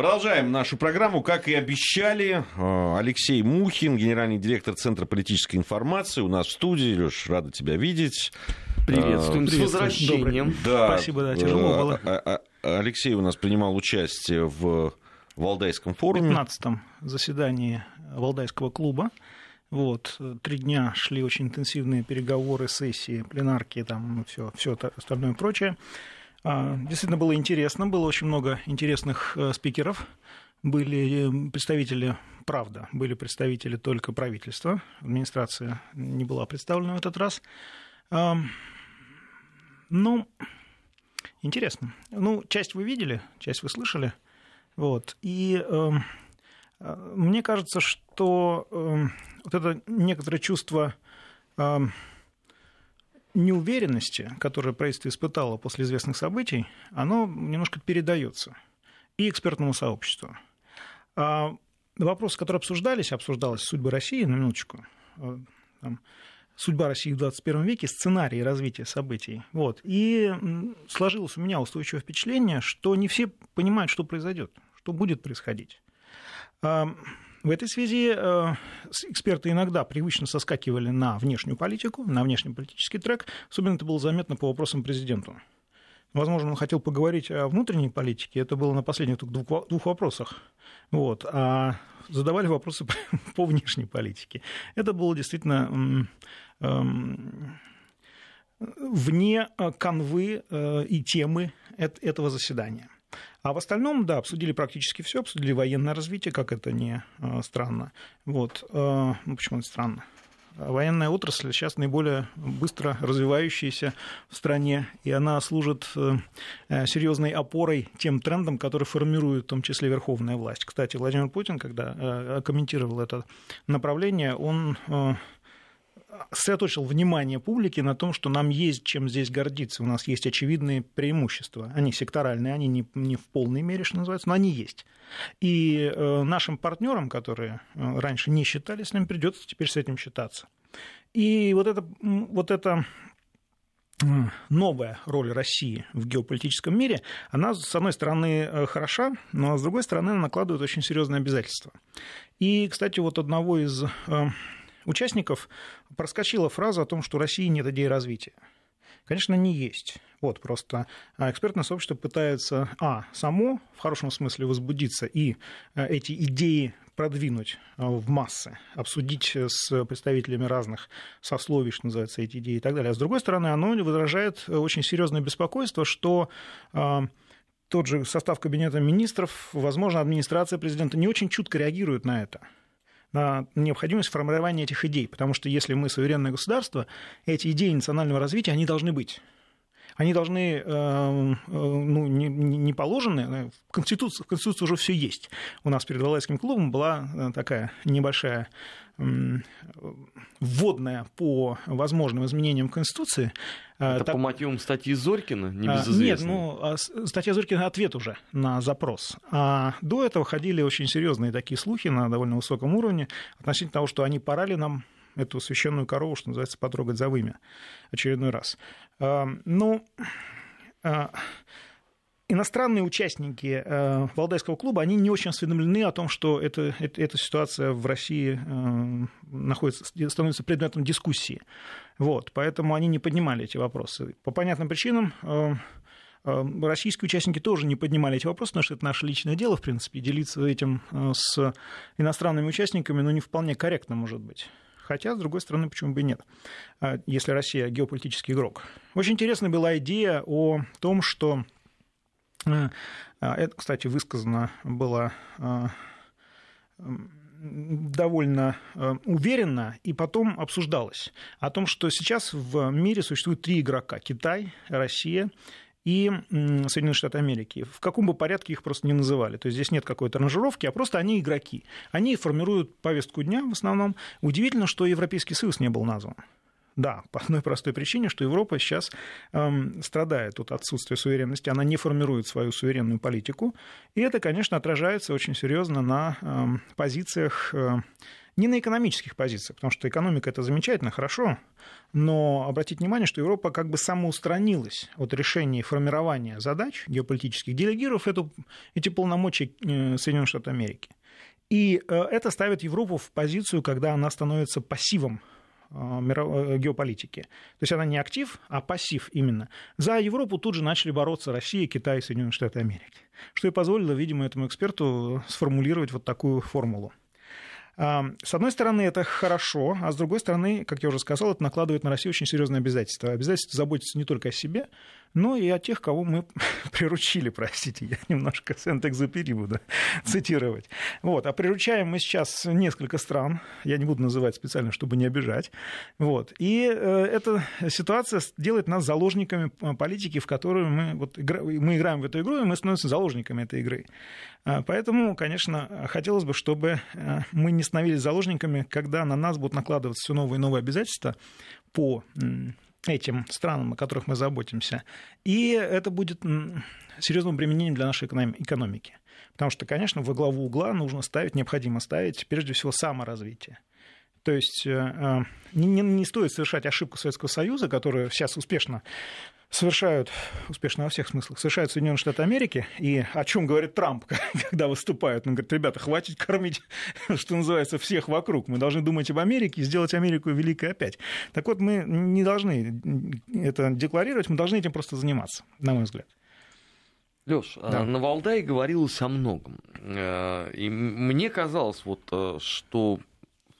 Продолжаем нашу программу. Как и обещали, э, Алексей Мухин, генеральный директор Центра политической информации, у нас в студии. Леш, рада тебя видеть. Приветствуем, с возвращением. Да, Спасибо, да, тяжело э, было. а- а- Алексей у нас принимал участие в Валдайском В форуме. 15-м заседании Валдайского клуба. Вот, три дня шли очень интенсивные переговоры, сессии, пленарки, там все, все остальное прочее. А, Действительно было интересно, было очень много интересных э, спикеров. Были э, представители, правда, были представители только правительства, администрация не была представлена в этот раз. Ну, интересно. Ну, часть вы видели, часть вы слышали. Вот. И эм, э, мне кажется, что эм, вот это некоторое чувство эм, неуверенности, которое правительство испытало после известных событий, оно немножко передается и экспертному сообществу. А вопросы, которые обсуждались, обсуждалась судьба России, на минуточку, э, там, судьба России в 21 веке, сценарий развития событий. Вот. И сложилось у меня устойчивое впечатление, что не все понимают, что произойдет, что будет происходить. В этой связи э, эксперты иногда привычно соскакивали на внешнюю политику, на внешнеполитический трек. Особенно это было заметно по вопросам президенту. Возможно, он хотел поговорить о внутренней политике. Это было на последних двух, двух вопросах. Вот. А задавали вопросы по, внешней политике. Это было действительно эм, вне э, канвы э, и темы эт- этого заседания. А в остальном, да, обсудили практически все, обсудили военное развитие, как это не э, странно. Вот. э, Ну, почему это странно? Военная отрасль сейчас наиболее быстро развивающаяся в стране, и она служит э, э, серьезной опорой тем трендам, которые формируют в том числе верховная власть. Кстати, Владимир Путин, когда комментировал это направление, он сосредоточил внимание публики на том, что нам есть чем здесь гордиться. У нас есть очевидные преимущества. Они секторальные, они не, не в полной мере, что называется, но они есть. И э, нашим партнерам, которые э, раньше не считались с нами, придется теперь с этим считаться. И вот это, вот это новая роль России в геополитическом мире, она, с одной стороны, э, хороша, но с другой стороны, она накладывает очень серьезные обязательства. И, кстати, вот одного из э, участников проскочила фраза о том, что России нет идеи развития. Конечно, не есть. Вот просто а, экспертное сообщество пытается, а, само в хорошем смысле возбудиться и а, эти идеи продвинуть а, в массы, обсудить с представителями разных сословий, что называется, эти идеи и так далее. А с другой стороны, оно выражает очень серьезное беспокойство, что тот же состав кабинета министров, возможно, администрация президента не очень чутко реагирует на это на необходимость формирования этих идей, потому что если мы суверенное государство, эти идеи национального развития, они должны быть. Они должны, э, э, ну, не, не положены, в Конституции, в Конституции уже все есть. У нас перед Валайским клубом была э, такая небольшая вводная по возможным изменениям Конституции. Э, Это так- по мотивам статьи Зорькина, а, Нет, небезызвестной? ну, а статья Зорькина ответ уже на запрос. А до этого ходили очень серьезные такие слухи на довольно высоком уровне относительно того, что они пора ли нам эту священную корову, что называется, потрогать за вымя очередной раз. А, Ну, а, иностранные участники э, Валдайского клуба, они не очень осведомлены о том, что это, это- эта ситуация в России находится, становится предметом дискуссии. Вот, поэтому они не поднимали эти вопросы. По понятным причинам российские участники тоже не поднимали эти вопросы, потому что это наше личное дело, в принципе, делиться этим с иностранными участниками, ну, не вполне корректно, может быть. Хотя, с другой стороны, почему бы и нет, э, если Россия геополитический игрок. Очень интересная была идея о том, что Э, Это, кстати, высказано было довольно уверенно и потом обсуждалось о том, что сейчас в мире существует три игрока – Китай, Россия и Соединенные Штаты Америки. В каком бы порядке их просто не называли. То есть здесь нет какой-то ранжировки, а просто они игроки. Они формируют повестку дня в основном. Удивительно, что Европейский Союз не был назван. Да, по одной простой причине, что Европа сейчас эм, страдает от отсутствия суверенности, она не формирует свою суверенную политику, и это, конечно, отражается очень серьезно на эм, позициях, э, не на экономических позициях, потому что экономика это замечательно, хорошо, но обратите внимание, что Европа как бы самоустранилась от решения формирования задач геополитических, делегировав эту, эти полномочия э, Соединенных Штатов Америки. И э, это ставит Европу в позицию, когда она становится пассивом Э, э, геополитики. То есть она не актив, а пассив именно. За Европу тут же начали бороться Россия, Китай и Соединенные Штаты Америки. Что и позволило, видимо, этому эксперту сформулировать вот такую формулу. С одной стороны, это хорошо, а с другой стороны, как я уже сказал, это накладывает на Россию очень серьезные обязательства. Обязательства заботиться не только о себе, но и о тех, кого мы приручили, простите, я немножко Сент-Экзупери буду цитировать. Вот, а приручаем мы сейчас несколько стран, я не буду называть специально, чтобы не обижать. Вот, и э, эта ситуация делает нас заложниками политики, в которую мы, вот, мы играем в эту игру, и мы становимся заложниками этой игры. А, поэтому, конечно, хотелось бы, чтобы э, мы не становились заложниками, когда на нас будут накладываться все новые и новые обязательства по этим странам, о которых мы заботимся. И это будет серьезным применением для нашей экономики. Потому что, конечно, во главу угла нужно ставить, необходимо ставить, прежде всего, саморазвитие. То есть э, э, не, не, не стоит совершать ошибку Советского Союза, которая сейчас успешно совершают, успешно во всех смыслах, совершают Соединенные Штаты Америки, и о чем говорит Трамп, когда выступает, он говорит, ребята, хватит кормить, что называется, всех вокруг, мы должны думать об Америке и сделать Америку великой опять. Так вот, мы не должны это декларировать, мы должны этим просто заниматься, на мой взгляд. Леш, да. на Валдае говорилось о многом. Э, и мне казалось, вот, э, что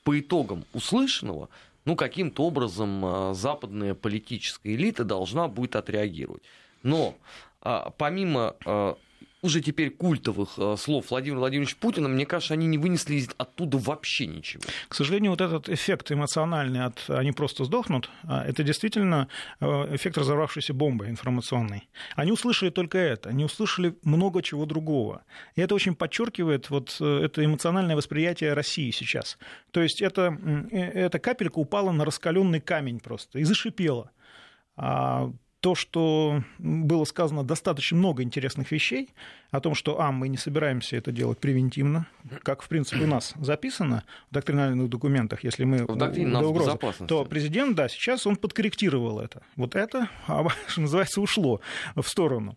по итогам услышанного ну, каким-то образом а, западная политическая элита должна будет отреагировать. Но а, помимо а, уже теперь культовых э, слов Владимира Владимировича Путина, мне кажется, они не вынесли оттуда вообще ничего. К сожалению, вот этот эффект эмоциональный от «они просто сдохнут», а, это действительно э, эффект разорвавшейся бомбы информационной. Они услышали только это, они услышали много чего другого. И это очень подчеркивает вот э, это эмоциональное восприятие России сейчас. То есть это, эта капелька упала на раскаленный камень просто и зашипела а, то, что было сказано достаточно много интересных вещей о том, что, а, мы не собираемся это делать превентивно, как, в принципе, у нас записано в доктринальных документах, если мы в до угрозы, то президент, да, сейчас он подкорректировал это. Вот это, а, что называется, ушло в сторону.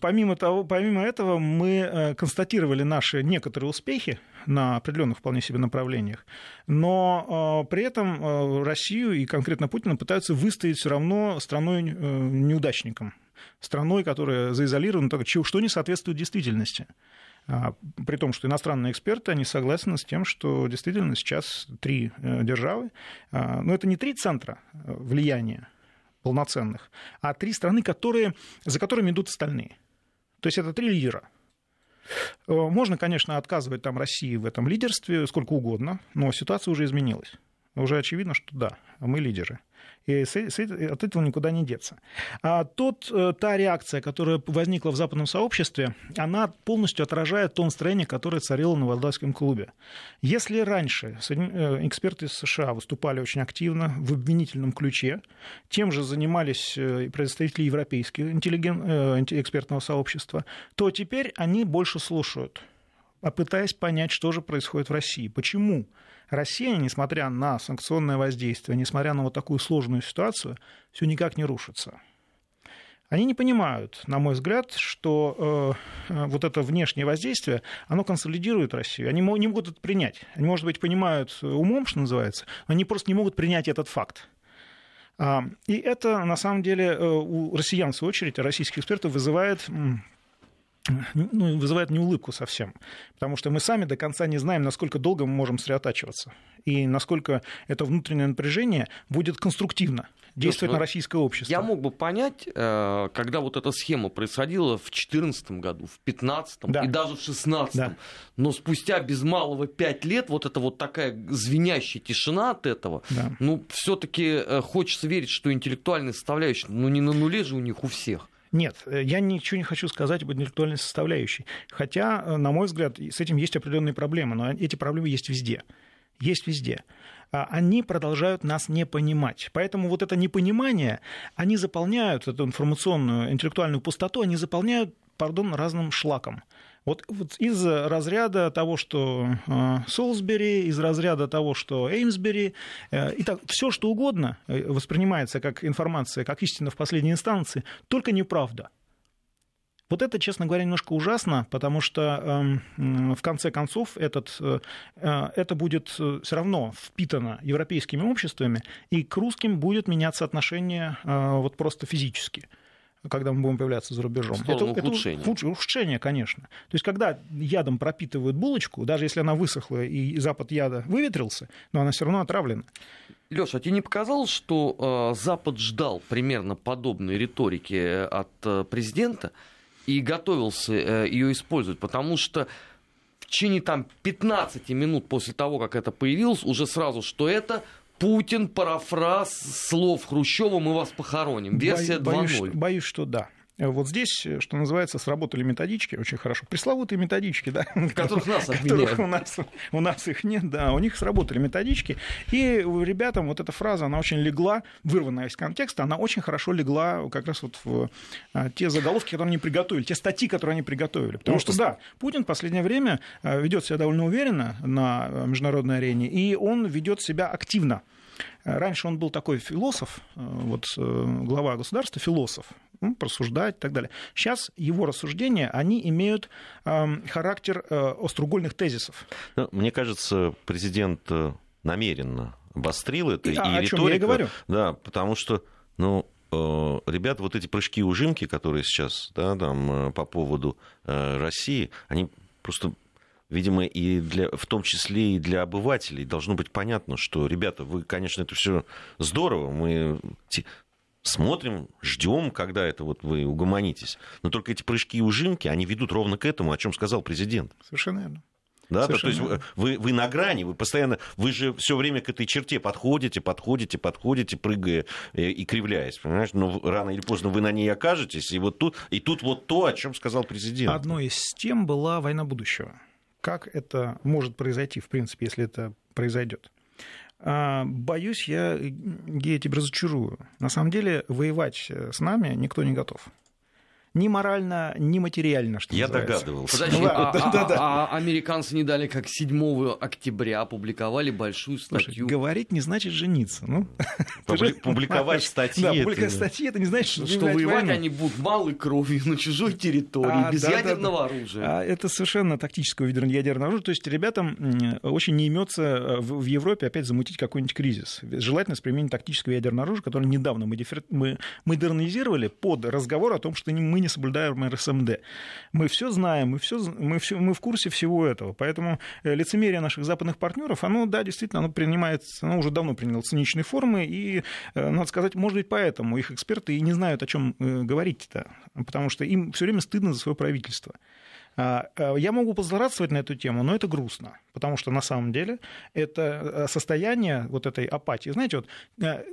Помимо, того, помимо этого, мы э, констатировали наши некоторые успехи на определенных вполне себе направлениях, но э, при этом э, Россию и конкретно Путина пытаются выставить все равно страной неудачником, страной, которая заизолирована, что не соответствует действительности. А, при том, что иностранные эксперты, они согласны с тем, что действительно сейчас три э, державы, а, но это не три центра э, влияния полноценных, а три страны, которые, за которыми идут остальные. То есть это три лидера. Э, можно, конечно, отказывать там России в этом лидерстве сколько угодно, но ситуация уже изменилась. Уже очевидно, что да, мы лидеры и от этого никуда не деться. А тот, э, та реакция, которая возникла в западном сообществе, она полностью отражает то настроение, которое царило на Валдайском клубе. Если раньше э, эксперты из США выступали очень активно в обвинительном ключе, тем же занимались э, представители европейского интеллиген... экспертного сообщества, то теперь они больше слушают, пытаясь понять, что же происходит в России. Почему? Россия, несмотря на санкционное воздействие, несмотря на вот такую сложную ситуацию, все никак не рушится. Они не понимают, на мой взгляд, что э, э вот это внешнее воздействие, оно консолидирует Россию. Они не могут это принять. Они, может быть, понимают умом, что называется, но они просто не могут принять этот факт. А, и это, на самом деле, э, у россиян, в свою очередь, российских экспертов вызывает ну, вызывает не улыбку совсем, потому что мы сами до конца не знаем, насколько долго мы можем сосредотачиваться и насколько это внутреннее напряжение будет конструктивно действовать Слушай, на ну, российское общество. Я мог бы понять, э, когда вот эта схема происходила в 2014 году, в 2015 да. и даже в 2016, да. но спустя без малого 5 лет вот это вот такая звенящая тишина от этого, да. ну, все-таки э, хочется верить, что интеллектуальная составляющая, ну, не на нуле же у них у всех. Нет, э, я ничего не хочу сказать об интеллектуальной составляющей. Хотя, э, на мой взгляд, с этим есть определенные проблемы, но эти проблемы есть везде. есть везде. А, они продолжают нас не понимать. Поэтому вот это непонимание, они заполняют эту информационную, интеллектуальную пустоту, они заполняют, пардон, разным шлаком. Вот, вот из разряда того, что э, Солсбери, из разряда того, что Эймсбери, э, и так, все что угодно э, воспринимается как информация, как истина в последней инстанции, только неправда. Вот это, честно говоря, немножко ужасно, потому что э, в конце концов этот, э, э это будет э, все равно впитано европейскими обществами, и к русским будет меняться отношение э, вот просто физически когда мы будем появляться за рубежом. это, ухудшение. это ухудшение, конечно. То есть, когда ядом пропитывают булочку, даже если она высохла и запад яда выветрился, но она все равно отравлена. Леша, а тебе не показалось, что э, Запад ждал примерно подобной риторики от э, президента? и готовился э, ее использовать, потому что в течение там 15 минут после того, как это появилось, уже сразу, что это Путин, парафраз слов Хрущева «Мы вас похороним». Версия 2.0. Боюсь, боюсь, что да. Вот здесь, что называется, сработали методички очень хорошо. Пресловутые методички, да. Которых нас которых у нас, у нас их нет, да. У них сработали методички. И ребятам вот эта фраза, она очень легла, вырванная из контекста, она очень хорошо легла как раз вот в а, те заголовки, которые они приготовили, те статьи, которые они приготовили. Потому ну, что, да, Путин в последнее время а, ведет себя довольно уверенно на международной арене, и он ведет себя активно. Раньше он был такой философ, э, вот э, глава государства, философ, просуждать и так далее. Сейчас его рассуждения, они имеют эм, характер э, остроугольных тезисов. Ну, мне кажется, президент намеренно обострил это. И, и о риторика, чем я и говорю. Да, потому что, ну, ребята, вот эти прыжки-ужимки, которые сейчас, да, там, по поводу России, они просто видимо, и для, в том числе и для обывателей должно быть понятно, что, ребята, вы, конечно, это все здорово, мы смотрим, ждем, когда это вот вы угомонитесь. Но только эти прыжки и ужимки, они ведут ровно к этому, о чем сказал президент. Совершенно верно. Да, то, то есть вы, вы на грани, вы постоянно, вы же все время к этой черте подходите, подходите, подходите, прыгая и, и кривляясь, понимаешь? Но рано или поздно вы на ней окажетесь, и вот тут, и тут вот то, о чем сказал президент. Одной из тем была война будущего как это может произойти, в принципе, если это произойдет. А, боюсь, я, я тебя разочарую. На самом деле воевать с нами никто не готов ни морально, ни материально, что Я называется. догадывался. Подожди, а, да, да, да. А, а американцы не дали, как 7 октября опубликовали большую статью. Слушай, говорить не значит жениться. Ну, публиковать статьи. Да, публиковать статьи, это не значит, что воевать они будут малой кровью на чужой территории, а, без да, ядерного да, оружия. А, это совершенно тактическое ядерное оружие. То есть ребятам очень не имется э, в, в Европе опять замутить какой-нибудь кризис. Желательно с применением тактического ядерного оружия, которое недавно мы, дифер... мы модернизировали под разговор о том, что мы не соблюдаем РСМД. Мы все знаем, мы, все, мы, все, мы в курсе всего этого. Поэтому э, лицемерие наших западных партнеров, оно, да, действительно, оно принимает, оно уже давно приняло циничные формы, и, э, надо сказать, может быть, поэтому их эксперты и не знают, о чем э, говорить-то, потому что им все время стыдно за свое правительство. А, а, я могу позлорадствовать на эту тему, но это грустно, потому что на самом деле это состояние вот этой апатии. Знаете, вот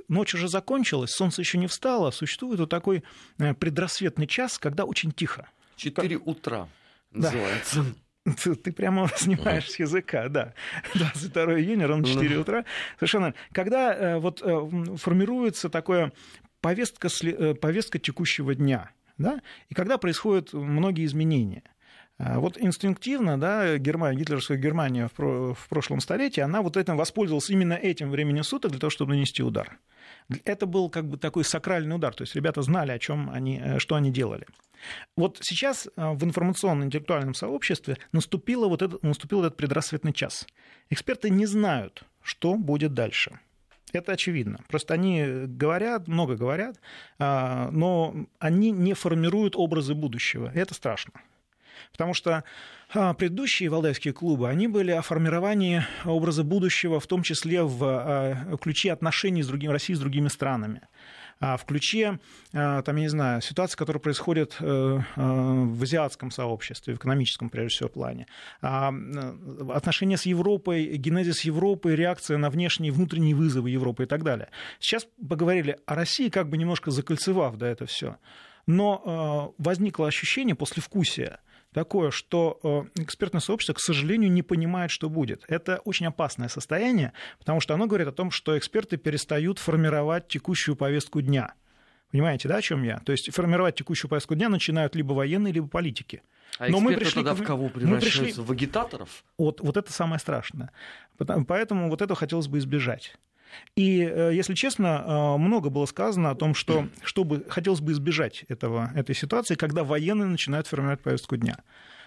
ночь уже закончилась, солнце еще не встало, существует вот такой предрассветный час, когда очень тихо. Четыре утра называется. Да. Ты, ты прямо снимаешь с языка, да. 22 июня, ровно 4 ну. утра. Совершенно. Когда э, вот э, формируется такое повестка, э, повестка текущего дня, да, и когда происходят многие изменения – вот инстинктивно, да, Германия, гитлеровская Германия в, в прошлом столетии, она вот этим воспользовалась именно этим временем суток для того, чтобы нанести удар. Это был как бы такой сакральный удар, то есть ребята знали, о чем они, э, что они делали. Вот сейчас э, в информационно-интеллектуальном сообществе наступило вот этот, наступил этот предрассветный час. Эксперты не знают, что будет дальше. Это очевидно. Просто они говорят, много говорят, а, но они не формируют образы будущего. И это страшно. Потому что а, предыдущие валдайские клубы, они были о формировании образа будущего, в том числе в а, ключе отношений с другими, Россией с другими странами а, в ключе, там, я не знаю, ситуации, которая происходит э, в азиатском сообществе, в экономическом, прежде всего, плане. Отношения с Европой, генезис Европы, реакция на внешние и внутренние вызовы Европы и так далее. Сейчас поговорили о России, как бы немножко закольцевав да, это все. Но возникло ощущение послевкусия, такое, что э, экспертное сообщество, к сожалению, не понимает, что будет. Это очень опасное состояние, потому что оно говорит о том, что эксперты перестают формировать текущую повестку дня. Понимаете, да, о чем я? То есть формировать текущую повестку дня начинают либо военные, либо политики. А Но мы пришли тогда в кого превращаются? Мы пришли... В агитаторов? Вот, вот это самое страшное. Поэтому вот этого хотелось бы избежать. И, э, если честно, э, много было сказано о том, что чтобы, хотелось бы избежать этого, этой ситуации, когда военные начинают формировать повестку дня.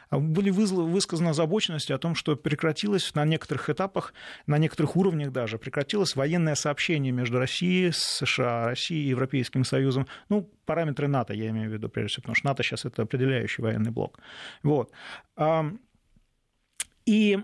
А были высказаны озабоченности о том, что прекратилось на некоторых этапах, на некоторых уровнях даже, прекратилось военное сообщение между Россией, США, Россией и Европейским Союзом. Ну, параметры НАТО, я имею в виду, прежде всего, потому что НАТО сейчас это определяющий военный блок. Вот. И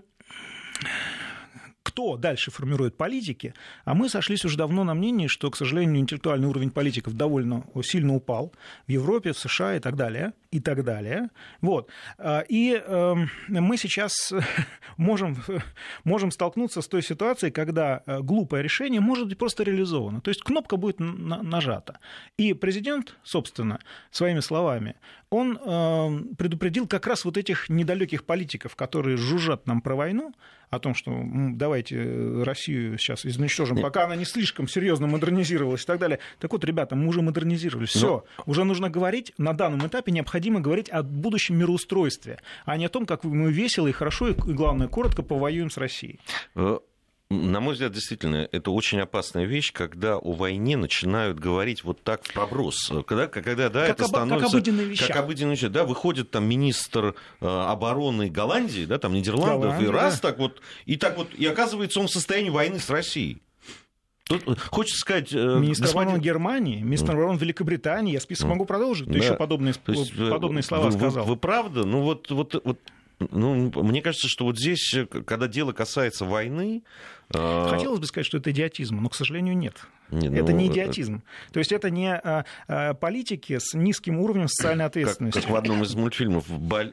кто дальше формирует политики, а мы сошлись уже давно на мнении, что, к сожалению, интеллектуальный уровень политиков довольно сильно упал в Европе, в США и так далее, и так далее. Вот. А, и эм, мы сейчас можем, можем столкнуться с той ситуацией, когда э, глупое решение может быть просто реализовано. То есть кнопка будет нажата. И президент, собственно, своими словами, он эм, предупредил как раз вот этих недалеких политиков, которые жужжат нам про войну, о том, что давайте э, Россию сейчас изничтожим, пока она не слишком серьезно модернизировалась и так далее. Так вот, ребята, мы уже модернизировались. Все, Но... уже нужно говорить, на данном этапе необходимо говорить о будущем мироустройстве, а не о том, как мы весело и хорошо, и, главное, коротко повоюем с Россией. Э, на мой взгляд, действительно, это очень опасная вещь, когда о войне начинают говорить вот так в проброс. Когда, когда да, как это об, становится... Как обыденная вещь. Как обыденная вещь. Да, выходит там министр э, обороны Голландии, да, там Нидерландов, Голландия, и раз так вот, и так вот, и оказывается он в состоянии войны с Россией. Тут хочется сказать... Э, министр господин... обороны Германии, министр обороны Великобритании, я список могу продолжить, ты да. еще подобные, есть, подобные слова вы, сказал. Вы, вы правда? Ну вот, вот, вот ну, мне кажется, что вот здесь, когда дело касается войны... А, Хотелось бы сказать, что это идиотизм, но, к сожалению, нет. Не, это ну, не идиотизм. Это... То есть это не а, а, политики с низким уровнем социальной ответственности. Как, как в одном из мультфильмов э,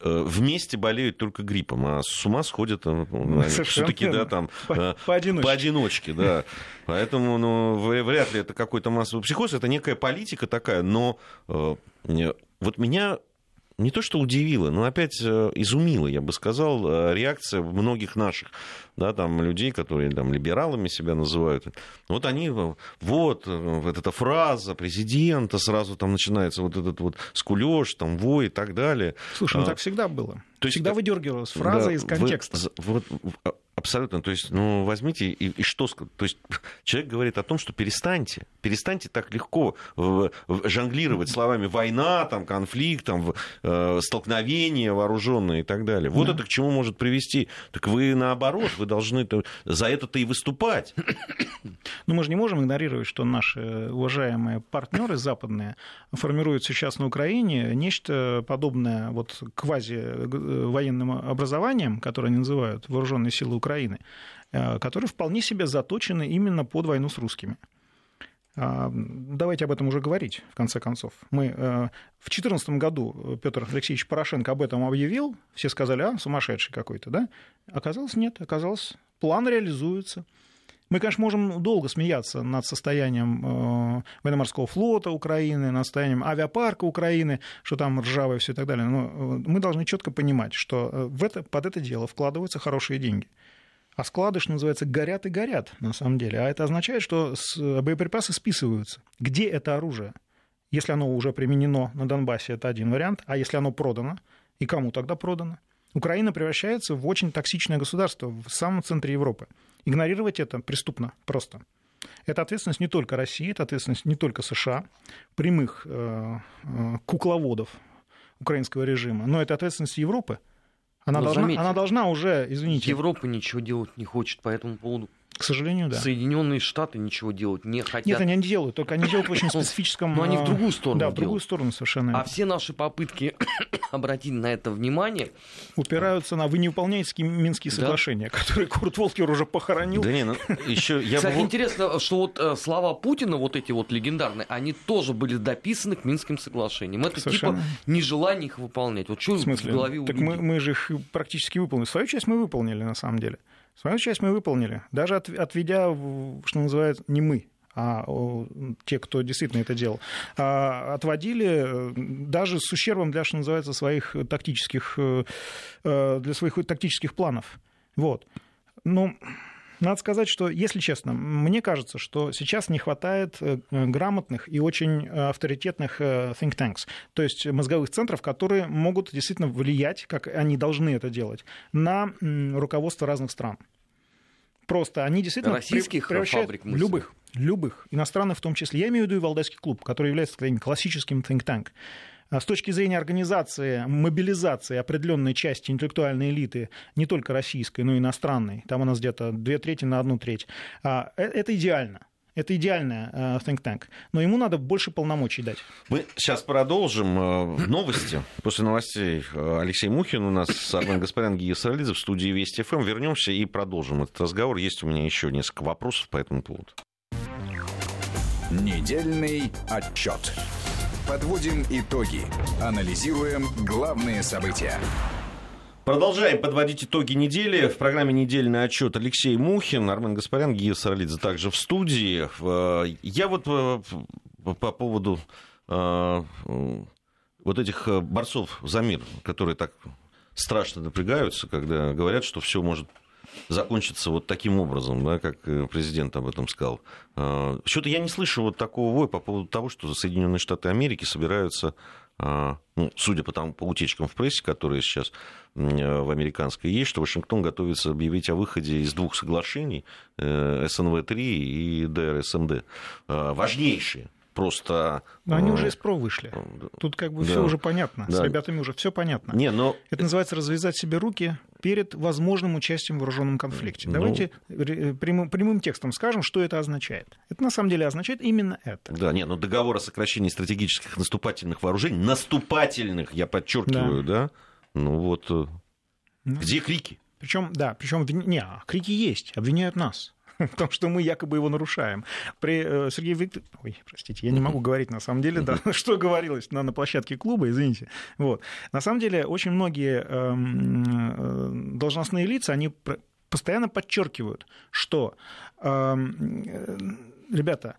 вместе болеют только гриппом, а с ума сходят э, ну, все-таки, да, там по, э, поодиночке. поодиночке, да. Поэтому, ну, вряд ли это какой-то массовый психоз, это некая политика такая, но вот меня не то что удивило, но опять э, изумило, я бы сказал, э, реакция многих наших да, там, людей, которые там, либералами себя называют. Вот они, э, вот, вот эта фраза президента, сразу там начинается вот этот вот скулеж, там, вой и так далее. Слушай, ну а, так всегда было. То есть, всегда выдергивалась фраза да, из контекста. Вы, вот, Абсолютно. То есть, ну, возьмите и, и что... То есть, человек говорит о том, что перестаньте, перестаньте так легко жонглировать словами война, там, конфликт, там, э, столкновение вооруженное и так далее. Вот да. это к чему может привести. Так вы, наоборот, вы должны за это-то и выступать. Но мы же не можем игнорировать, что наши уважаемые партнеры западные формируют сейчас на Украине нечто подобное вот квази э, образованием, которое они называют вооруженные силы Украины, э, которые вполне себе заточены именно под войну с русскими. А, давайте об этом уже говорить, в конце концов. Мы, э, в 2014 году Петр Алексеевич Порошенко об этом объявил, все сказали, а, сумасшедший какой-то, да? Оказалось, нет, оказалось, план реализуется. Мы, конечно, можем долго смеяться над состоянием э, военно-морского флота Украины, над состоянием авиапарка Украины, что там ржавое все и так далее. Но мы должны четко понимать, что в это, под это дело вкладываются хорошие деньги. А склады, что называется, горят и горят, на самом деле. А это означает, что боеприпасы списываются. Где это оружие? Если оно уже применено на Донбассе, это один вариант. А если оно продано, и кому тогда продано? Украина превращается в очень токсичное государство в самом центре Европы. Игнорировать это преступно просто. Это ответственность не только России, это ответственность не только США, прямых э, э, кукловодов украинского режима, но это ответственность Европы, она, должна, заметьте, она должна уже, извините... Европа ничего делать не хочет по этому поводу. К сожалению, да. Соединенные Штаты ничего делать не хотят. Нет, они не делают, только они делают в очень специфическом... Но они в другую сторону Да, в другую сторону совершенно. А все наши попытки обратить на это внимание... Упираются на... Вы не выполняете Минские соглашения, которые Курт Волкер уже похоронил. Да не, ну, еще я Кстати, интересно, что вот э, слова Путина, вот эти вот легендарные, они тоже были дописаны к Минским соглашениям. Это типа нежелание их выполнять. Вот что в смысле? в голове Так мы, мы же их практически выполнили. Свою часть мы выполнили, на самом деле. Свою часть мы выполнили, даже отведя, что называют, не мы, а те, кто действительно это делал, а, отводили даже с ущербом для, что называется, своих тактических, для своих тактических планов. Вот. Ну, надо сказать, что, если честно, мне кажется, что сейчас не хватает э, грамотных и очень авторитетных э, think tanks, то есть мозговых центров, которые могут действительно влиять, как они должны это делать, на руководство разных стран. Просто они действительно Российских превращают фабрик мысли. любых, любых, иностранных в том числе. Я имею в виду и Валдайский клуб, который является классическим think tank. А с точки зрения организации, мобилизации определенной части интеллектуальной элиты, не только российской, но и иностранной, там у нас где-то две трети на одну треть, а, э, это идеально. Это идеальная э, think tank. Но ему надо больше полномочий дать. Мы сейчас продолжим э, новости. После новостей Алексей Мухин у нас, Армен Гаспарян, Гия Саралидзе в студии Вести ФМ. Вернемся и продолжим этот разговор. Есть у меня еще несколько вопросов по этому поводу. Недельный отчет. Подводим итоги. Анализируем главные события. Продолжаем подводить итоги недели. В программе «Недельный отчет» Алексей Мухин, Армен Гаспарян, Гия Саралидзе также в студии. Э, я вот э, по поводу э, вот этих борцов за мир, которые так страшно напрягаются, когда говорят, что все может закончится вот таким образом, да, как э, президент об этом сказал. А, что-то я не слышу вот такого воя по поводу того, что Соединенные Штаты Америки собираются а, ну, судя по, там, по утечкам в прессе, которые сейчас в американской есть, что Вашингтон готовится объявить о выходе из двух соглашений э, СНВ-3 и ДРСМД. А, важнейшие просто... Но они уже из ПРО вышли. Тут как бы да. все уже понятно. Да. С ребятами уже все понятно. Не, но... Это называется развязать себе руки перед возможным участием в вооруженном конфликте. Ну... Давайте прямым, прямым текстом скажем, что это означает. Это на самом деле означает именно это. Да, нет, но договор о сокращении стратегических наступательных вооружений, наступательных, я подчеркиваю, да, да? ну вот, ну... где крики? Причем, да, причем не, а крики есть, обвиняют нас. в том, что мы якобы его нарушаем. При э, Сергее Викторовиче... Ой, простите, я не могу говорить на самом деле, да, что говорилось на, на площадке клуба, извините. Вот. На самом деле очень многие эм, э, должностные лица, они постоянно подчеркивают, что эм, э, ребята,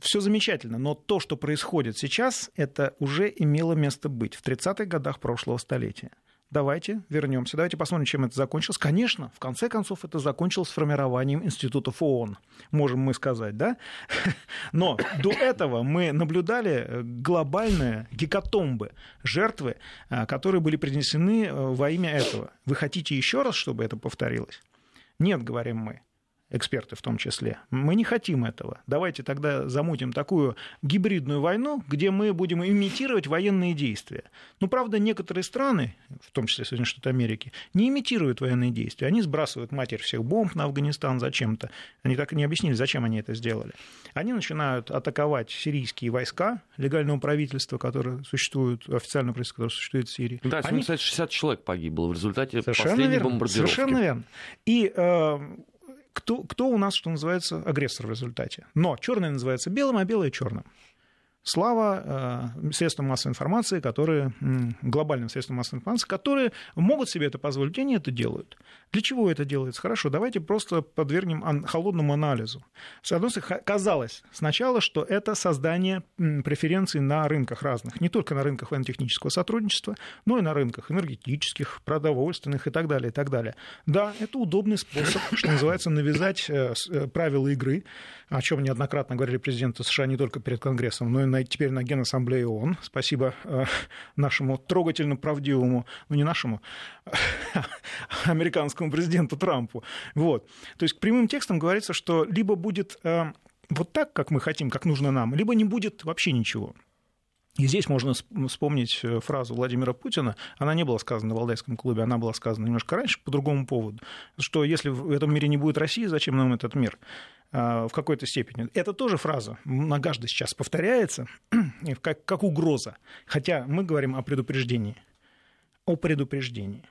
все замечательно, но то, что происходит сейчас, это уже имело место быть в 30-х годах прошлого столетия давайте вернемся, давайте посмотрим, чем это закончилось. Конечно, в конце концов, это закончилось формированием институтов ООН, можем мы сказать, да? Но до этого мы наблюдали э, глобальные гекатомбы, жертвы, э, которые были принесены э, во имя этого. Вы хотите еще раз, чтобы это повторилось? Нет, говорим мы эксперты в том числе. Мы не хотим этого. Давайте тогда замутим такую гибридную войну, где мы будем имитировать военные действия. Ну, правда, некоторые страны, в том числе Соединенные Штаты Америки, не имитируют военные действия. Они сбрасывают матерь всех бомб на Афганистан зачем-то. Они так и не объяснили, зачем они это сделали. Они начинают атаковать сирийские войска легального правительства, которое существует, официальное правительство, которое существует в Сирии. Да, они... кстати, 60 человек погибло в результате Совершенно последней верно. бомбардировки. Совершенно верно. И э, кто, кто у нас, что называется, агрессор в результате. Но черное называется белым, а белое черным. Слава э, средствам массовой информации, которые, глобальным средствам массовой информации, которые могут себе это позволить, и они это делают. Для чего это делается? Хорошо, давайте просто подвергнем холодному анализу. С одной стороны, казалось сначала, что это создание преференций на рынках разных, не только на рынках военно-технического сотрудничества, но и на рынках энергетических, продовольственных и так далее, и так далее. Да, это удобный способ, что называется, навязать э, э, правила игры, о чем неоднократно говорили президенты США не только перед Конгрессом, но и на, теперь на Генассамблее ООН. Спасибо э, нашему трогательно правдивому, ну не нашему, американскому президенту Трампу. Вот. То есть к прямым текстам говорится, что либо будет э, вот так, как мы хотим, как нужно нам, либо не будет вообще ничего. И здесь можно вспомнить э, фразу Владимира Путина. Она не была сказана в Валдайском клубе, она была сказана немножко раньше по другому поводу. Что если в этом мире не будет России, зачем нам этот мир? А, в какой-то степени. Это тоже фраза многожды сейчас повторяется, как, как угроза. Хотя мы говорим о предупреждении. О предупреждении.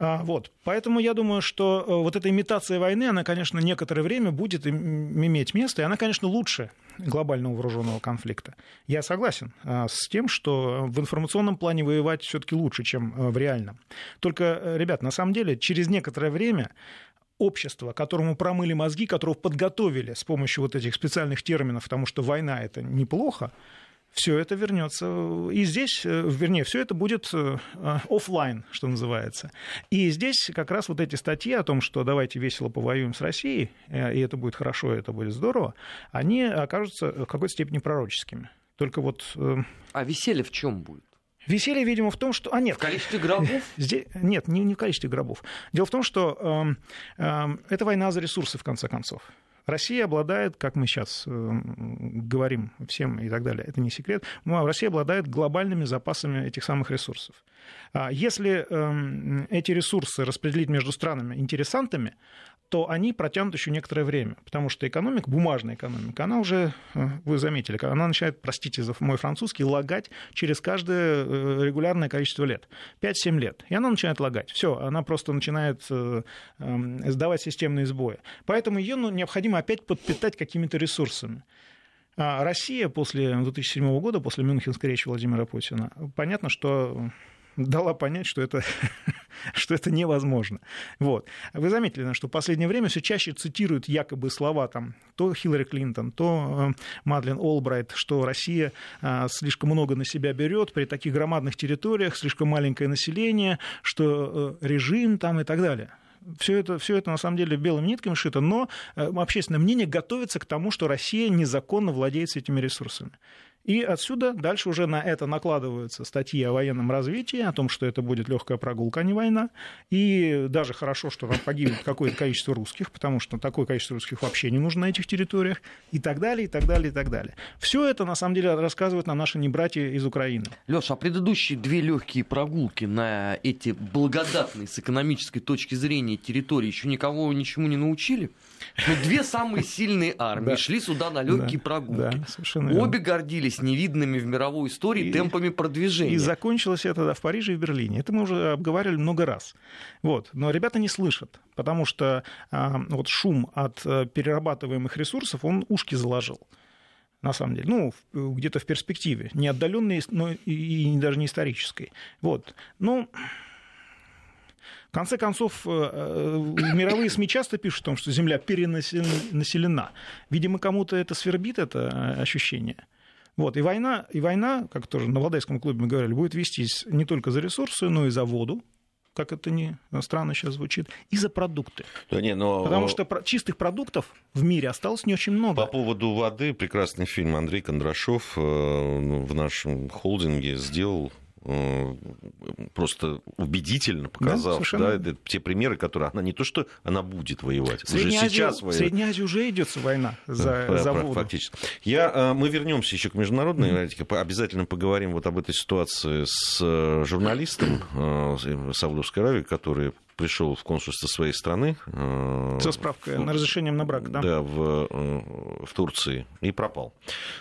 А, вот. Поэтому я думаю, что э, вот эта имитация войны, она, конечно, некоторое время будет иметь место, и она, конечно, лучше глобального вооруженного конфликта. Я согласен а, с тем, что в информационном плане воевать все-таки лучше, чем э, в реальном. Только, э, ребят, на самом деле, через некоторое время общества, которому промыли мозги, которого подготовили с помощью вот этих специальных терминов, потому что война это неплохо, все это вернется. И здесь, э, вернее, все это будет э, офлайн, что называется. И здесь как раз вот эти статьи о том, что давайте весело повоюем с Россией, э, и это будет хорошо, и это будет здорово, они окажутся в какой-то степени пророческими. Только вот... А веселье в чем будет? Веселье, видимо, в том, что... А, нет. В количестве гробов? Здесь... Нет, не, не в количестве гробов. Дело в том, что э, э, это война за ресурсы, в конце концов. Россия обладает, как мы сейчас э, говорим всем и так далее, это не секрет, но Россия обладает глобальными запасами этих самых ресурсов. А если эм, эти ресурсы распределить между странами-интересантами, то они протянут еще некоторое время, потому что экономика, бумажная экономика, она уже, э, вы заметили, она начинает, простите за мой французский, лагать через каждое э, регулярное количество лет, 5-7 лет, и она начинает лагать. Все, она просто начинает э, эм, сдавать системные сбои. Поэтому ее ну, необходимо опять подпитать какими-то ресурсами. А Россия после 2007 года, после Мюнхенской речи Владимира Путина, понятно, что дала понять, что это, что это невозможно. Вот. Вы заметили, что в последнее время все чаще цитируют якобы слова там, то Хиллари Клинтон, то э, Мадлен Олбрайт, что Россия э, слишком много на себя берет при таких громадных территориях, слишком маленькое население, что э, режим там и так далее. Все это, все это на самом деле белыми нитками шито, но общественное мнение готовится к тому, что Россия незаконно владеет этими ресурсами. И отсюда дальше уже на это накладываются статьи о военном развитии, о том, что это будет легкая прогулка, а не война. И даже хорошо, что там погибнет какое-то количество русских, потому что такое количество русских вообще не нужно на этих территориях, и так далее, и так далее, и так далее. Все это, на самом деле, рассказывают нам наши небратья из Украины. Леша, а предыдущие две легкие прогулки на эти благодатные с экономической точки зрения территории еще никого ничему не научили? Ну, две самые сильные армии шли сюда на легкие прогулки. Обе гордились невидными в мировой истории темпами продвижения. И закончилось это в Париже и в Берлине. Это мы уже обговаривали много раз. Вот. Но ребята не слышат, потому что а, вот шум от э, перерабатываемых ресурсов, он ушки заложил на самом деле, ну, где-то в перспективе, не отдаленной, но и даже не исторической. Вот. Ну, в конце концов, э, э, мировые СМИ часто пишут о том, что Земля перенаселена. Видимо, кому-то это свербит, это э, ощущение. Вот, и война, и война, как тоже на Валдайском клубе мы говорили, будет вестись не только за ресурсы, но и за воду, как это не странно сейчас звучит, и за продукты. Да не, но... Потому что чистых продуктов в мире осталось не очень много. По поводу воды, прекрасный фильм Андрей Кондрашов в нашем холдинге сделал просто убедительно показав, да, да, те примеры, которые она не то что она будет воевать, уже сейчас воюет. В Средней Азии уже идет война за, да, за воду. Фактически. Я, э, мы вернемся еще к международной аналитике, mm-hmm. обязательно поговорим вот об этой ситуации с э, журналистом Саудовской Аравии, который пришел в консульство своей страны. Э, Со справкой в, на разрешением на брак, да? Да, в, э, в Турции, и пропал.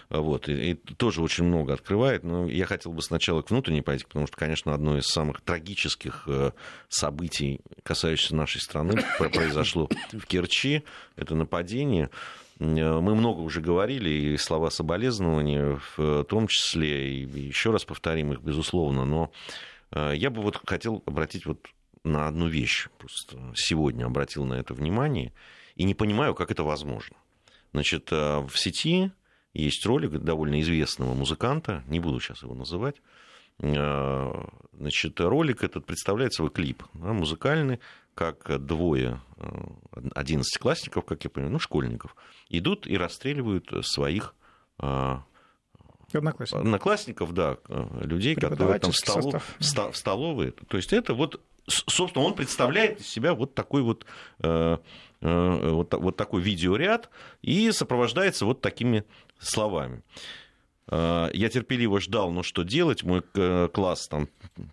Вот, и, и тоже очень много открывает, но я хотел бы сначала к внутренней политике, потому что, конечно, одно из самых трагических э, событий, касающихся нашей страны, произошло в Керчи, это нападение. Мы много уже говорили, и слова соболезнования в том числе, и еще раз повторим их, безусловно, но я бы вот хотел обратить вот на одну вещь. Просто сегодня обратил на это внимание и не понимаю, как это возможно. Значит, э, в сети есть ролик довольно известного музыканта, не буду сейчас его называть. Э, значит, ролик этот представляет свой клип, да, музыкальный, как двое э, одиннадцатиклассников, как я понимаю, ну, школьников, идут и расстреливают своих Одноклассников. Одноклассников, да, людей, которые там в, столов, в столовые. То есть это вот собственно, он представляет из себя вот такой вот, э, э, вот, вот такой видеоряд и сопровождается вот такими словами. Э, я терпеливо ждал, ну что делать, мой класс там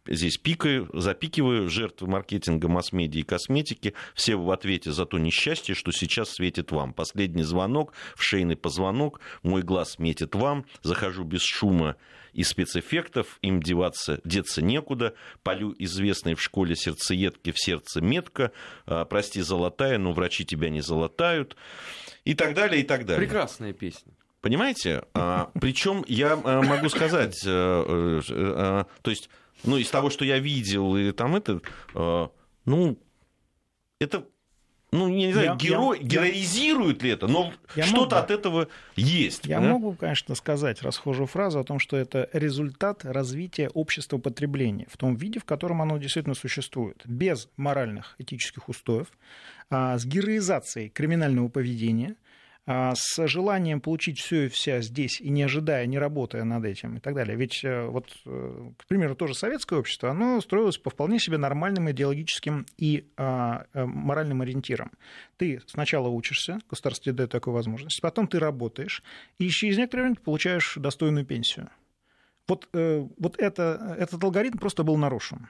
здесь пикаю, запикиваю жертвы маркетинга, масс-медиа и косметики, все в ответе за то несчастье, что сейчас светит вам. Последний звонок, в шейный позвонок, мой глаз метит вам, захожу без шума и спецэффектов, им деваться, деться некуда, полю известной в школе сердцеедки в сердце метка, а, прости, золотая, но врачи тебя не золотают, и так далее, и так далее. Прекрасная песня. Понимаете? А, причем я а, могу сказать, а, а, то есть, ну, из того, что я видел, и там это, а, ну, это ну, не знаю, я, геро... я, героизирует ли это, но что-то от этого есть. Я да? могу, конечно, сказать расхожую фразу о том, что это результат развития общества потребления в том виде, в котором оно действительно существует, без моральных этических устоев, а, с героизацией криминального поведения – с желанием получить все и вся здесь, и не ожидая, не работая над этим и так далее. Ведь э, вот, э, к примеру, тоже советское общество, оно строилось по вполне себе нормальным идеологическим и а, э, моральным ориентирам. Ты сначала учишься, государство тебе дает такую возможность, потом ты работаешь, и через некоторое время ты получаешь достойную пенсию. Вот, вот это, этот алгоритм просто был нарушен.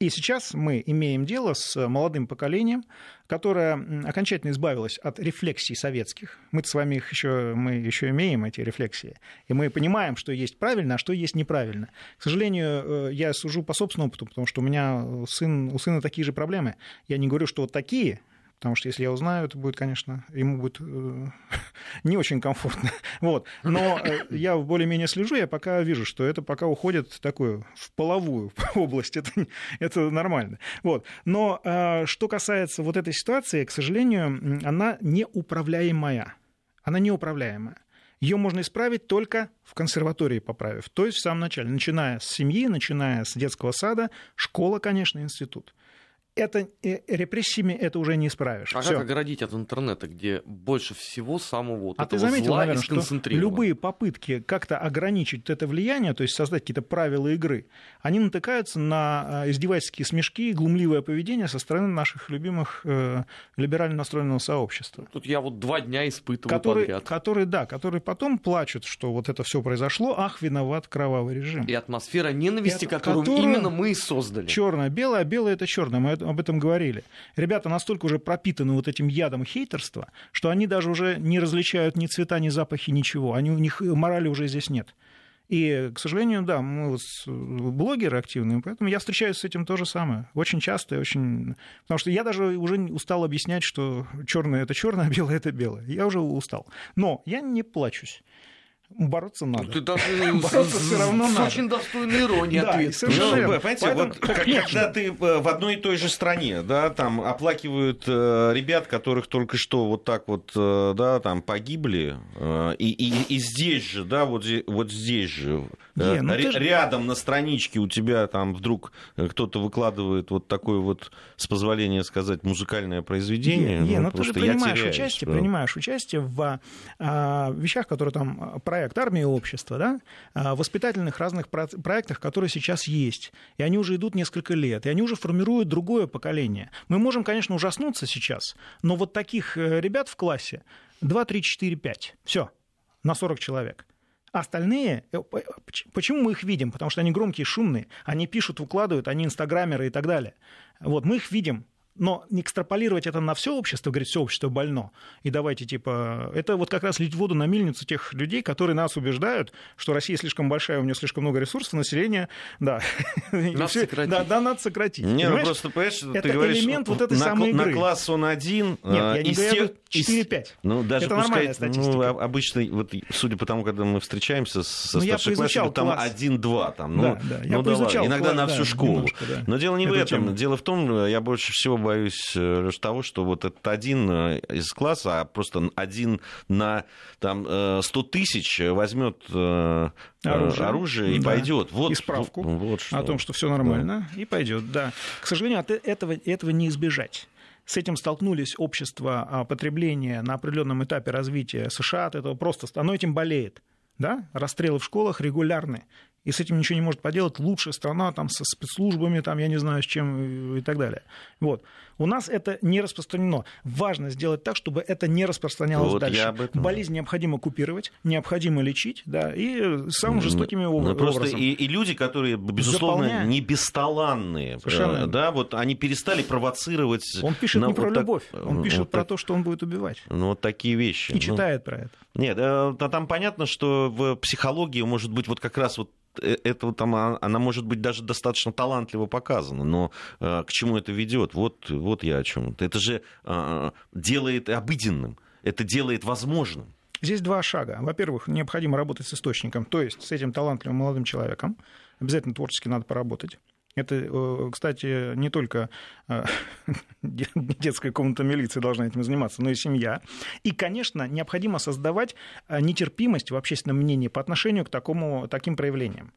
И сейчас мы имеем дело с молодым поколением, которое окончательно избавилось от рефлексий советских. Мы с вами их еще, мы еще имеем эти рефлексии. И мы понимаем, что есть правильно, а что есть неправильно. К сожалению, э, я сужу по собственному опыту, потому что у меня сын, у сына такие же проблемы. Я не говорю, что вот такие, потому что если я узнаю, это будет, конечно, ему будет э, не очень комфортно. Вот. Но э, я более-менее слежу, я пока вижу, что это пока уходит такую, в половую область, это, это нормально. Вот. Но э, что касается вот этой ситуации, к сожалению, она неуправляемая. Она неуправляемая. Ее можно исправить только в консерватории поправив, то есть в самом начале, начиная с семьи, начиная с детского сада, школа, конечно, институт это э, репрессиями это уже не исправишь. А Всё. как оградить от интернета, где больше всего самого вот а ты заметил, зла наверное, что любые попытки как-то ограничить это влияние, то есть создать какие-то правила игры, они натыкаются на э, издевательские смешки и глумливое поведение со стороны наших любимых э, либерально настроенного сообщества. Тут я вот два дня испытываю которые, подряд. Которые, да, которые потом плачут, что вот это все произошло, ах, виноват кровавый режим. И атмосфера ненависти, и, которую, которую именно мы и создали. Черное, белое, а белое это черное. Мы об этом говорили. Ребята настолько уже пропитаны вот этим ядом хейтерства, что они даже уже не различают ни цвета, ни запахи, ничего. Они, у них морали уже здесь нет. И, к сожалению, да, мы вот блогеры активные, поэтому я встречаюсь с этим то же самое. Очень часто очень... Потому что я даже уже устал объяснять, что черное это черное, а белое это белое. Я уже устал. Но я не плачусь бороться надо. Ты даже бороться все равно надо. очень достойной иронии да, ответ. Ну, понимаете, Поэтому, вот, когда ты э, в одной и той же стране, да, там оплакивают э, ребят, которых только что вот так вот, э, да, там погибли, э, и, и, и здесь же, да, вот, вот здесь же, э, ну, р- рядом же... на страничке у тебя там вдруг кто-то выкладывает вот такое вот, с позволения сказать, музыкальное произведение. Не, ну, ну ты же принимаешь теряюсь, участие, да. принимаешь участие в а, вещах, которые там проект проект «Армия и общество», да, а, воспитательных разных проектах, которые сейчас есть. И они уже идут несколько лет, и они уже формируют другое поколение. Мы можем, конечно, ужаснуться сейчас, но вот таких э, ребят в классе 2, 3, 4, 5. Все, на 40 человек. Остальные, э, почему мы их видим? Потому что они громкие, шумные, они пишут, выкладывают, они инстаграмеры и так далее. Вот мы их видим, но не экстраполировать это на все общество, говорить, все общество больно, и давайте, типа, это вот как раз лить воду на мельницу тех людей, которые нас убеждают, что Россия слишком большая, у нее слишком много ресурсов, населения, да. Надо сократить. Да, да, надо сократить. Не, ну просто, понимаешь, это ты говоришь, элемент вот этой на, самой игры. На класс он один. Нет, я не говорю 4-5. Ну, даже это пускай, нормальная статистика. Ну, обычно, вот, судя по тому, когда мы встречаемся со ну, старшеклассниками, там 1-2. Там, ну, да, да. Ну. Иногда класс, на всю школу. Немножко, да. Но дело не это в этом. Дело в том, я больше всего боюсь э, того, что вот этот один э, из класса, а просто один на там, 100 э, тысяч возьмет оружие, оружие и да. пойдет. Вот, и справку вот что. о том, что все нормально, да. и пойдет. Да. К сожалению, от этого, этого не избежать. С этим столкнулись общества а, потребления на определенном этапе развития США от этого просто, оно этим болеет. Да? Расстрелы в школах регулярны и с этим ничего не может поделать, лучшая страна там, со спецслужбами, там, я не знаю, с чем и так далее. Вот. У нас это не распространено. Важно сделать так, чтобы это не распространялось вот дальше. Болезнь необходимо купировать, необходимо лечить, да, и самыми жестокими ну, образом. Просто и, и люди, которые, безусловно, Заполняя... не бесталанные, Совершенно. да, вот они перестали провоцировать... Он пишет не вот про так... любовь, он пишет вот про так... то, что он будет убивать. Ну, вот такие вещи. И ну... читает про это. Нет, а там понятно, что в психологии может быть вот как раз вот Э, это там, а, она может быть даже достаточно талантливо показана, но э, к чему это ведет? Вот, вот я о чем. Это же э, делает обыденным, это делает возможным. Здесь два шага. Во-первых, необходимо работать с источником, то есть с этим талантливым молодым человеком. Обязательно творчески надо поработать. Это, э, кстати, не только э, детская комната милиции должна этим заниматься, но и семья. И, конечно, необходимо создавать э, нетерпимость в общественном мнении по отношению к такому, таким проявлениям.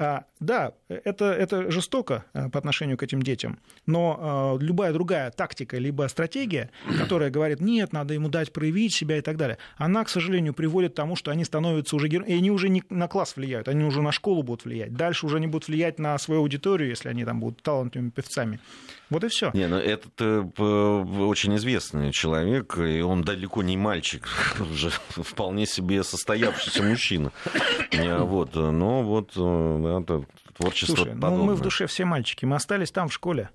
А, да, это, это жестоко а, по отношению к этим детям, но а, любая другая тактика либо стратегия, которая говорит, нет, надо ему дать проявить себя и так далее, она, к сожалению, приводит к тому, что они становятся уже героями, и они уже не на класс влияют, они уже на школу будут влиять, дальше уже не будут влиять на свою аудиторию, если они там будут талантливыми певцами. Вот и все. Не, ну этот э, очень известный человек, и он далеко не мальчик, уже вполне себе состоявшийся мужчина. Вот, но вот э, да, творчество Слушай, подобное. ну мы в душе все мальчики, мы остались там в школе.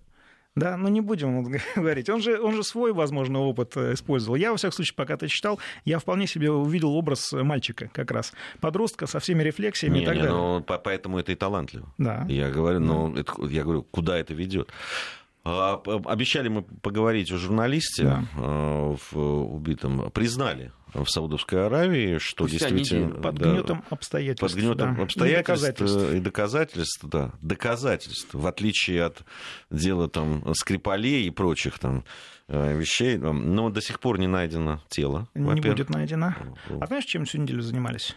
Да, ну не будем говорить. Он же, он же свой, возможно, опыт э, использовал. Я, во всяком случае, пока ты читал, я вполне себе увидел образ мальчика как раз. Подростка со всеми рефлексиями не, и так не, далее. Ну, поэтому это и талантливо. Да. Я говорю, ну, это, я говорю, куда это ведет? А, обещали мы поговорить о журналисте Да. э, в убитом. Признали в Саудовской Аравии, что Спустя действительно... Под да, гнетом обстоятельств. под гнетом да. обстоятельств И доказательств. и доказательств, да, доказательств, в отличие от дела там Скрипалей и прочих там э, вещей, но до сих пор не найдено тело. Не будет найдено. А знаешь, чем всю неделю занимались?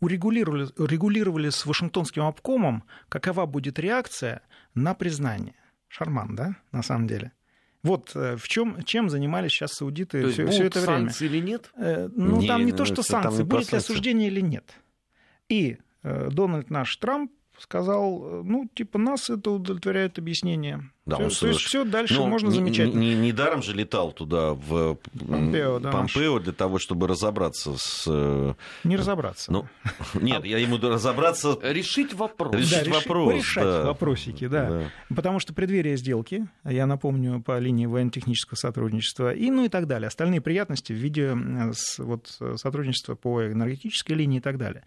Урегулировали, регулировали с Вашингтонским обкомом, какова будет реакция на признание. Шарман, да, на самом деле? Вот э, в чем, чем занимались сейчас саудиты все, будут все это время. санкции или нет? Э, Ну, Не, там не то, ну, что санкции, будет ли осуждение или нет. И э, Дональд наш Трамп сказал, э, ну, типа, нас это удовлетворяет объяснение. Да, Всё- он то есть все дальше Ну, можно не- замечать. не- Недаром же летал туда, в Помпео, да, Помпео для того, чтобы разобраться с... э, Не разобраться. Ну, нет, я ему разобраться... Решить вопрос. Решить да, вопрос, порешать да. вопросики, да. Потому что преддверие сделки, я напомню, по линии военно-технического сотрудничества, и ну и так далее. Остальные приятности в виде э, вот, сотрудничества по энергетической линии и так далее.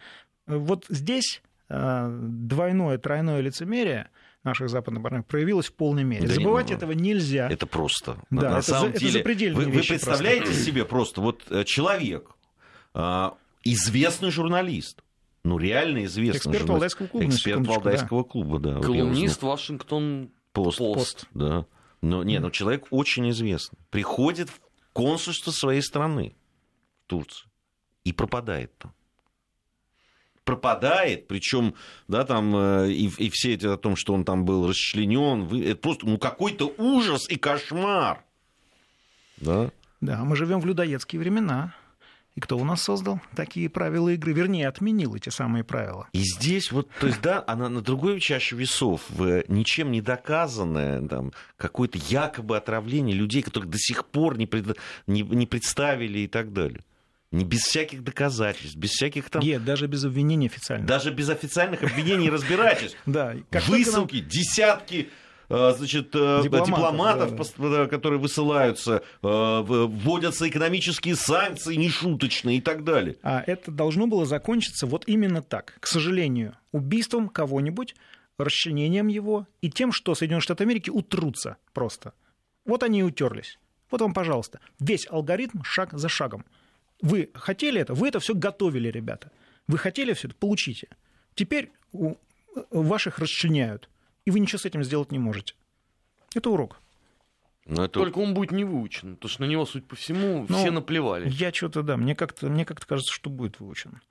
Вот здесь двойное, тройное лицемерие наших западных партнеров проявилось в полной мере. Да не, Забывать ну, этого нельзя. Это просто. Да, на это самом за- это деле, запредельные вы, вы представляете себе просто вот э, человек, а, известный журналист, ну реально известный Эксперт журналист. Валдайского клуба, Эксперт Валдайского клуба, да. вот я Колумнист. Вашингтон Пост. Пост. Да. Но, не, ну человек очень известный. Приходит в консульство своей страны, в Турцию, и пропадает там. Пропадает, причем, да, там, э, и, и все эти о том, что он там был расчленен, это просто, ну, какой-то ужас и кошмар. Да? Да, мы живем в людоедские времена. И кто у нас создал такие правила игры? Вернее, отменил эти самые правила. И здесь вот, то есть, да, она на другой чаще весов, в ничем не доказанное, там, какое-то якобы отравление людей, которых до сих пор не, пред- не, не представили и так далее. Не без всяких доказательств, без всяких там... Нет, даже без обвинений официально. Даже без официальных обвинений и разбирательств. Да, Высылки, десятки э, значит, э, Дипломатов, дипломатов, да. которые высылаются, э, вводятся экономические санкции нешуточные и так далее. А это должно было закончиться вот именно так. К сожалению, убийством кого-нибудь, расчленением его и тем, что Соединенные Штаты Америки утрутся просто. Вот они и утерлись. Вот вам, пожалуйста, весь алгоритм шаг за шагом. Вы хотели это, вы это все готовили, ребята. Вы хотели все это, получите. Теперь ваших расчленяют, и вы ничего с этим сделать не можете. Это урок. Но это Только он будет не выучен, потому что на него, судя по всему, Ну, все наплевали. Я что-то, да, мне как-то, мне как-то кажется, что будет выучен.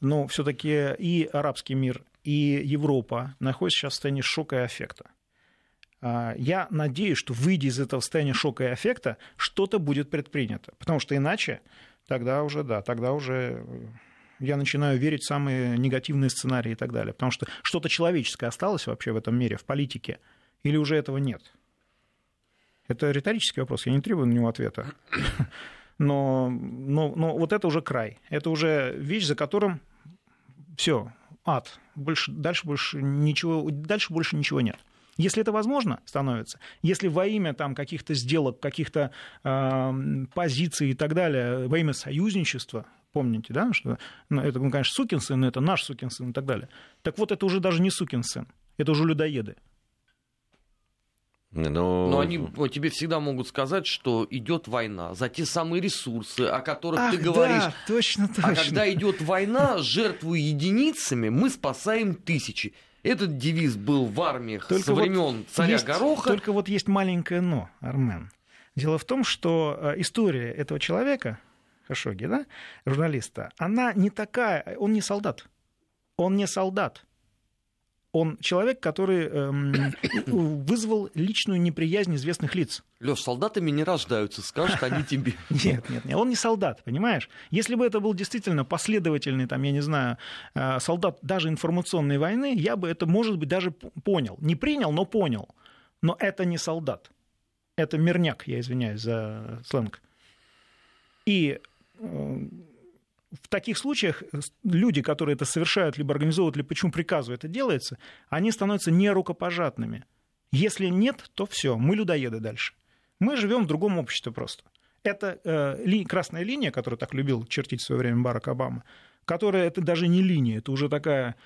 Но все-таки и арабский мир, и Европа находятся сейчас в состоянии шока и аффекта. А, Я надеюсь, что выйдя из этого состояния шока и аффекта, что-то будет предпринято. Потому что иначе тогда уже, да, тогда уже э, я начинаю верить в самые негативные сценарии и так далее. Потому что что-то человеческое осталось вообще в этом мире, в политике, или уже этого нет? Это риторический вопрос, я не требую на него ответа. Но, но, но вот это уже край. Это уже вещь, за которым все, ад. Больше, дальше, больше ничего, дальше больше ничего нет. Если это возможно становится, если во имя там, каких-то сделок, каких-то э, позиций и так далее, во имя союзничества, помните, да, что ну, это, ну, конечно, сукин сын, но это наш сукин сын и так далее. Так вот, это уже даже не сукин сын, это уже людоеды. Но... Но они вот, тебе всегда могут сказать, что идет война за те самые ресурсы, о которых ты Ах, говоришь. да, точно, точно. А когда идет война, жертвуя единицами, мы спасаем тысячи. Этот девиз был в армиях только со времен вот царя есть, Гороха. Только вот есть маленькое но, Армен. Дело в том, что э, история этого человека, Хашоги, да, журналиста, она не такая, он не солдат. Он не солдат. Он человек, который эм, вызвал личную неприязнь известных лиц. Леш, солдатами не рождаются, скажут они тебе. Нет, нет, нет, он не солдат, понимаешь? Если бы это был действительно последовательный, там, я не знаю, э, солдат даже информационной войны, я бы это, может быть, даже понял. Не принял, но понял. Но это не солдат. Это мирняк, я извиняюсь за сленг. И э, в таких случаях люди, которые это совершают, либо организовывают, либо почему приказу это делается, они становятся нерукопожатными. Если нет, то все, мы людоеды дальше. Мы живем в другом обществе просто. Это э, ли, красная линия, которую так любил чертить в свое время Барак Обама, которая это даже не линия, это уже такая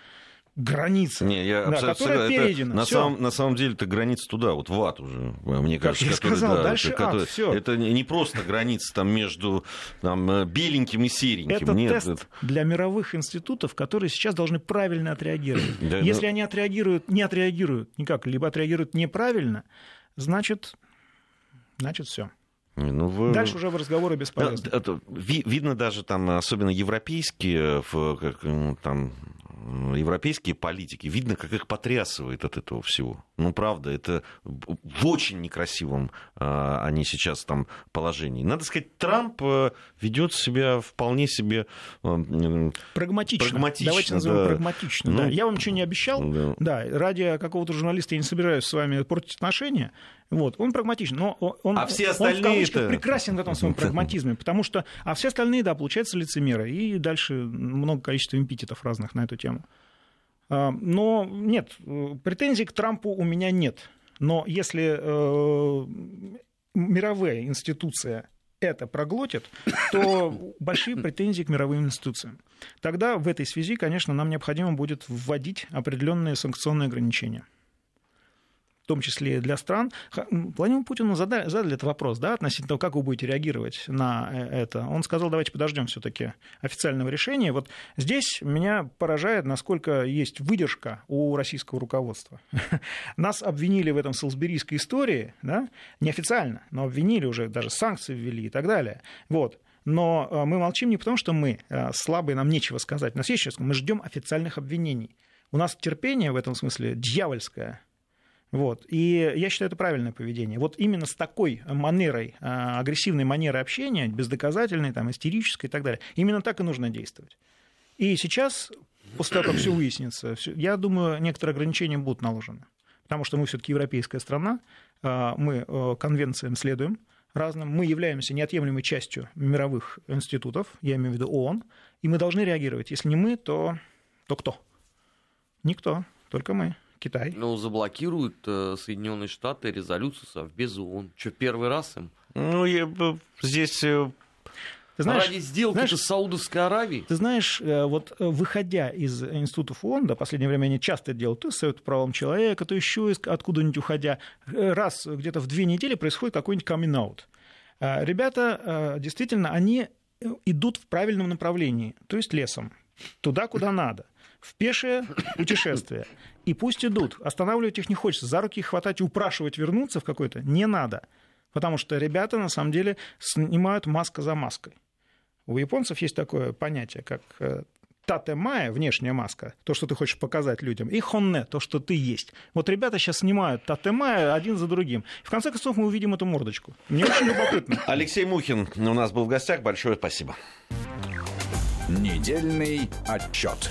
граница, не, я да, которая перейдена. На, самом, на самом деле это граница туда, вот в ад уже, мне кажется. Как я который, сказал, да, дальше который, ад, все. Это не просто граница там между там, э, беленьким и сереньким. Это Нет, тест это... для мировых институтов, которые сейчас должны правильно отреагировать. Да, Если ну... они отреагируют, не отреагируют никак, либо отреагируют неправильно, значит, значит все. Ну, вы... Дальше уже в разговоры. Да, это, ви, видно даже там, особенно европейские, в, как, там, европейские политики, видно, как их потрясывает от этого всего. Ну, правда, это в очень некрасивом а, они сейчас там положении. Надо сказать, Трамп а, ведет себя вполне себе а, прагматично. прагматично Давайте назовем да. прагматично. Ну, да. Я вам ничего не обещал. Да. да, ради какого-то журналиста я не собираюсь с вами портить отношения. Вот, он прагматичен, но он, а все остальные он в прекрасен в этом своем прагматизме, потому что, а все остальные, да, получается лицемеры, и дальше много количества импитетов разных на эту тему. А, но нет, претензий к Трампу у меня нет. Но если э, мировая институция это проглотит, то большие претензии к мировым институциям. Тогда в этой связи, конечно, нам необходимо будет вводить определенные санкционные ограничения в том числе для стран. Владимиру Путину задали, задали этот вопрос, да, относительно того, как вы будете реагировать на э, это. Он сказал, давайте подождем все-таки официального решения. Вот здесь меня поражает, насколько есть выдержка у российского руководства. Нас обвинили в этом салсберийской истории, да, неофициально, но обвинили уже, даже санкции ввели и так далее. Вот. Но э, мы молчим не потому, что мы э, слабые, нам нечего сказать. У нас есть сейчас, мы ждем официальных обвинений. У нас терпение в этом смысле дьявольское. Вот. И я считаю, это правильное поведение. Вот именно с такой манерой, а, агрессивной манерой общения, бездоказательной, там, истерической и так далее, именно так и нужно действовать. И сейчас, после того, как все выяснится, я думаю, некоторые ограничения будут наложены. Потому что мы все-таки европейская страна, а, мы э, конвенциям следуем разным, мы являемся неотъемлемой частью мировых институтов, я имею в виду ООН, и мы должны реагировать. Если не мы, то, то кто? Никто, только мы. Китай. Ну, заблокируют э, Соединенные Штаты резолюцию Совбеза ООН. Что, первый раз им? Ну, я, здесь э, ты знаешь, Ради сделки знаешь, с Саудовской Аравией. Ты знаешь, э, вот э, выходя из институтов ООН, да, в последнее время они часто делают, то из Совета правам человека, то еще откуда-нибудь уходя, раз где-то в две недели происходит какой-нибудь камин-аут. Ребята, действительно, они идут в правильном направлении, то есть лесом, туда, куда надо в пешее путешествие. И пусть идут. Останавливать их не хочется. За руки их хватать и упрашивать вернуться в какой-то не надо. Потому что ребята, на самом деле, снимают маска за маской. У японцев есть такое понятие, как э, татемая, внешняя маска, то, что ты хочешь показать людям, и хонне, то, что ты есть. Вот ребята сейчас снимают татемая один за другим. В конце концов, мы увидим эту мордочку. Мне очень любопытно. Алексей Мухин у нас был в гостях. Большое спасибо. Недельный отчет.